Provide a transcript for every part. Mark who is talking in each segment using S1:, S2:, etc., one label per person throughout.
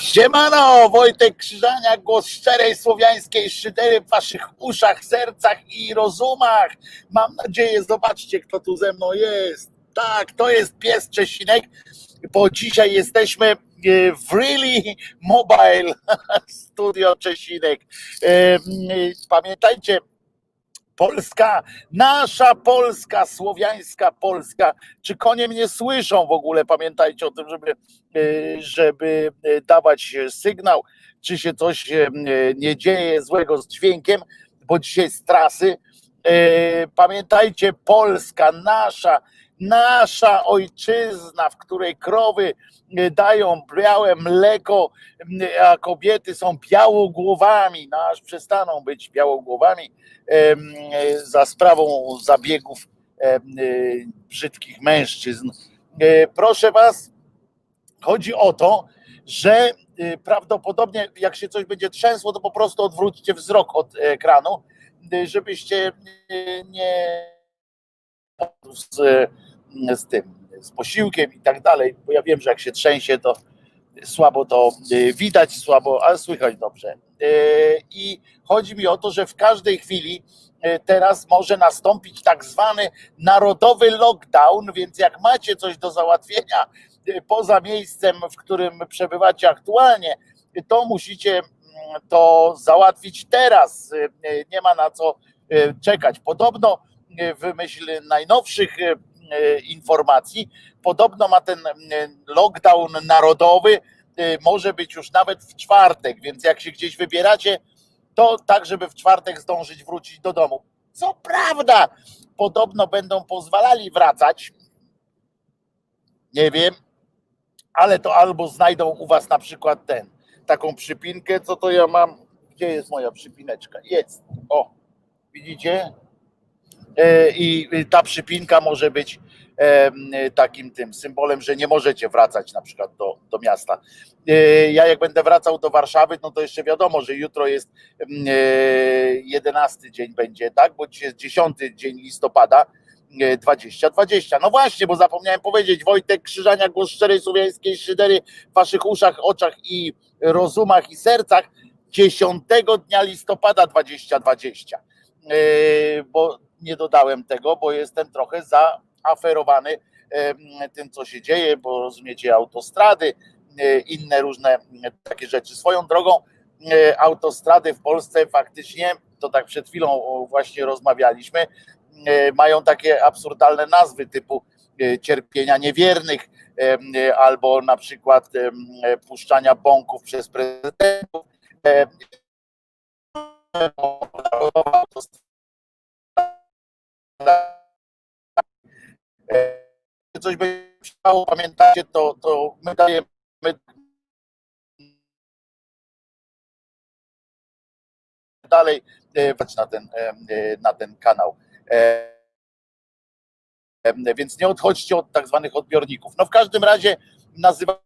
S1: Siemano, Wojtek Krzyżania, głos szczerej słowiańskiej szydery w waszych uszach, sercach i rozumach. Mam nadzieję, zobaczcie kto tu ze mną jest. Tak, to jest pies Czesinek, bo dzisiaj jesteśmy e, w Really Mobile Studio Czesinek. E, m, Pamiętajcie, Polska, nasza Polska, słowiańska Polska. Czy konie mnie słyszą w ogóle? Pamiętajcie o tym, żeby, e, żeby e, dawać sygnał, czy się coś e, nie dzieje złego z dźwiękiem, bo dzisiaj z trasy. Pamiętajcie, Polska, nasza, nasza ojczyzna, w której krowy e, dają białe mleko, a kobiety są białogłowami, no aż przestaną być białogłowami em, e, za sprawą zabiegów e, brzydkich mężczyzn. E, Proszę Was, chodzi o to, że e, prawdopodobnie jak się coś będzie trzęsło, to po prostu odwróćcie wzrok od ekranu, e, żebyście e, nie z, z tym, z posiłkiem i tak dalej, bo ja wiem, że jak się trzęsie, to słabo to e, widać, słabo, ale słychać dobrze. E, I chodzi mi o to, że w każdej chwili e, teraz może nastąpić tak zwany narodowy lockdown, więc jak macie coś do załatwienia poza miejscem, w którym przebywacie aktualnie, to musicie mm, to załatwić teraz. Nie ma na co czekać. Podobno w myśl najnowszych e, e, informacji, podobno ma ten lockdown narodowy, może być już nawet w czwartek, więc jak się gdzieś wybieracie, to tak, żeby w czwartek zdążyć wrócić do domu. Co prawda, podobno będą pozwalali wracać, nie wiem, ale to albo znajdą u was na przykład ten, taką przypinkę, co to ja mam, gdzie jest moja przypineczka? Jest, o, widzicie? E, I ta przypinka może być em, takim tym symbolem, że nie możecie wracać na przykład do, do miasta. E, Ja jak będę wracał do Warszawy, no to jeszcze wiadomo, że jutro jest e, 11 dzień będzie, tak? Bo dzisiaj jest 10 dzień listopada e, 2020. No właśnie, bo zapomniałem powiedzieć, Wojtek Krzyżania, głos szczerej słowiańskiej szydery w waszych uszach, oczach i rozumach i sercach 10 dnia listopada 2020. E, Bo nie dodałem tego, bo jestem trochę zaaferowany tym, co się dzieje, bo rozumiecie, autostrady, e, inne różne m, takie rzeczy. Swoją drogą, e, autostrady w Polsce faktycznie, to tak przed chwilą właśnie rozmawialiśmy, e, mają takie absurdalne nazwy typu e, cierpienia niewiernych, e, albo na przykład e, puszczania bąków przez prezydentów. Coś będzie chciało, pamiętacie, to, to my dajemy dalej e, patrz na ten, e, e, na ten kanał. Więc nie odchodźcie od tak zwanych odbiorników. No w każdym razie nazywa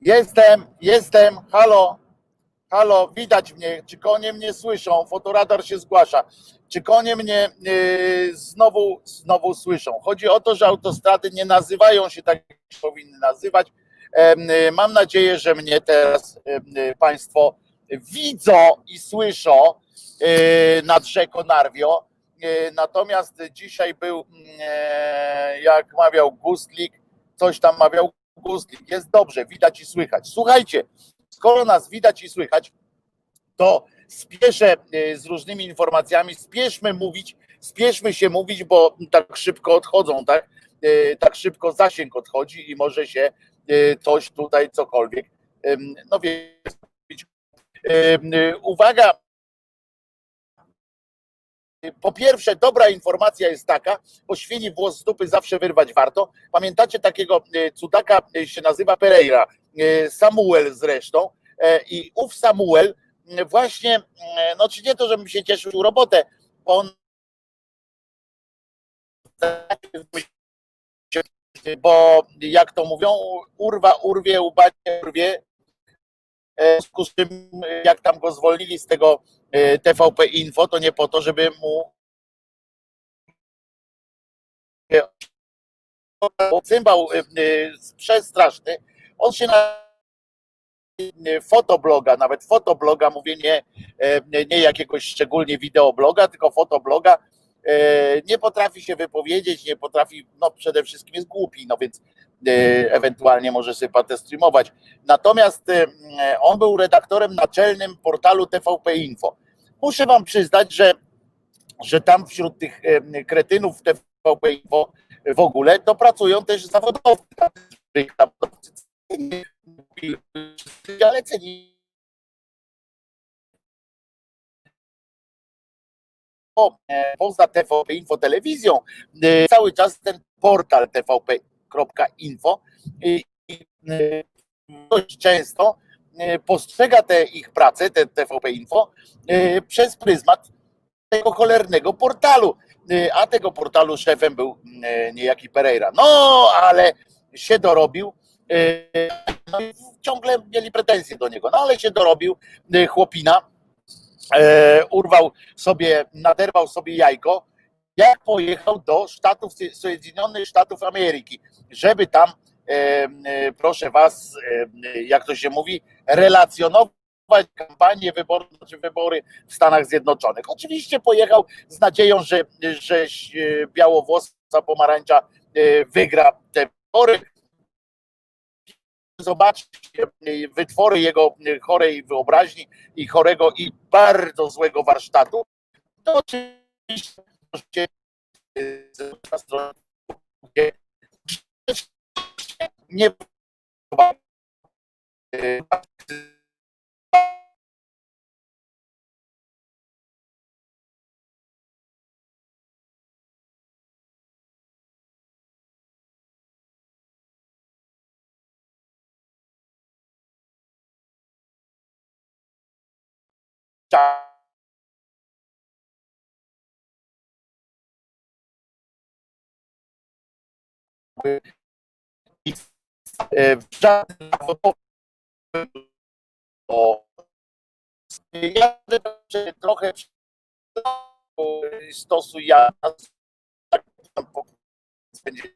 S1: Jestem, jestem, halo, halo, widać mnie, czy konie mnie słyszą, fotoradar się zgłasza, czy konie mnie yy, znowu, znowu słyszą. Chodzi o to, że autostrady nie nazywają się tak, jak powinny nazywać. Em, y, Mam nadzieję, że mnie teraz em, y, Państwo widzą i słyszą y, nad rzeką Narwio. Y, Natomiast dzisiaj był, e, jak mawiał Gustlik, coś tam mawiał Gustlik. Jest dobrze, widać i słychać. Słuchajcie, skoro nas widać i słychać, to spieszę y, z różnymi informacjami, spieszmy mówić, spieszmy się mówić, bo tak szybko odchodzą, tak? Y, Tak szybko zasięg odchodzi i może się y, coś tutaj cokolwiek, no y, Uwaga, po pierwsze, dobra informacja jest taka, bo świni włos z dupy zawsze wyrwać warto. Pamiętacie takiego y, cudaka, y, się nazywa Pereira, y, Samuel zresztą. E, I ów Samuel właśnie, no czy nie to, żebym się cieszył robotę, bo on bo jak to mówią, urwa, urwie, ubanie, urwie. E, W związku z czym, jak tam go zwolnili z tego e, TVP Info, to nie po to, żeby mu cymbał e, e, przestraszny. On się na e, fotobloga, nawet fotobloga, mówię nie, e, nie jakiegoś szczególnie wideobloga, tylko fotobloga, e, nie potrafi się wypowiedzieć, nie potrafi, no przede wszystkim jest głupi, no więc e, ewentualnie może sobie patę streamować. Natomiast e, on był redaktorem naczelnym portalu TVP Info. Muszę wam przyznać, że, że tam wśród tych kretynów TVP Info w ogóle to pracują też zawodowcy, ceni, ale ceni poza TVP Info telewizją, cały czas ten portal tvp.info i i, dość często e, postrzega te ich prace, te TVP Info, e, przez pryzmat tego cholernego portalu. E, A tego portalu szefem był niejaki Pereira. No, ale się dorobił. No ciągle mieli pretensje do niego, no ale się dorobił chłopina, urwał sobie, naderwał sobie jajko, jak pojechał do Stanów Zjednoczonych Stanów Ameryki, żeby tam, e, e, proszę was, e, jak to się mówi, relacjonować kampanię wyborczą, czy wybory w Stanach Zjednoczonych. Oczywiście pojechał z nadzieją, że, że białowłosa pomarańcza wygra te wybory. Zobaczcie wytwory jego chorej wyobraźni i chorego i bardzo złego warsztatu. To oczywiście e, na stronie nie e, w żadnym o ja że trochę stosu ja będzie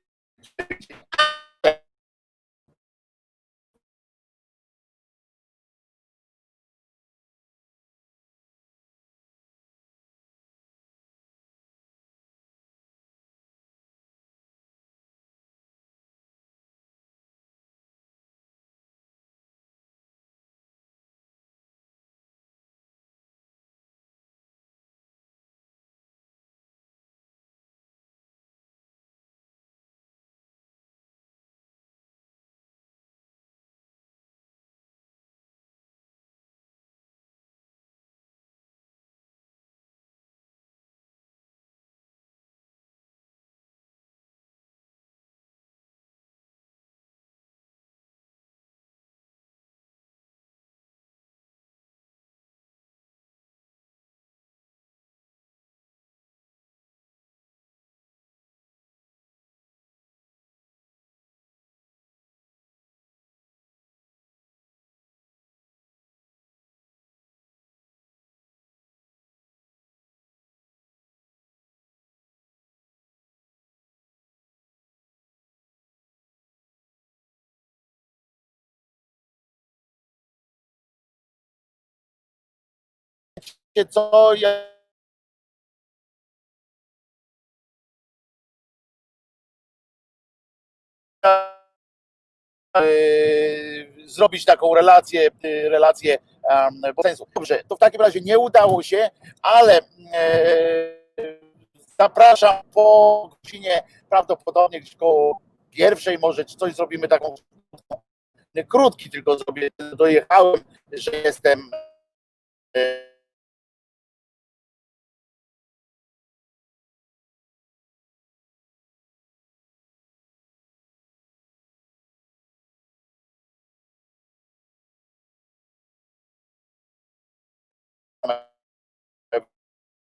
S1: co Yy, zrobić taką relację, yy, relację sensu. Dobrze, to w takim razie nie udało się, ale yy, zapraszam po godzinie prawdopodobnie gdzieś koło pierwszej może coś zrobimy taką krótki tylko zrobię, dojechałem, że jestem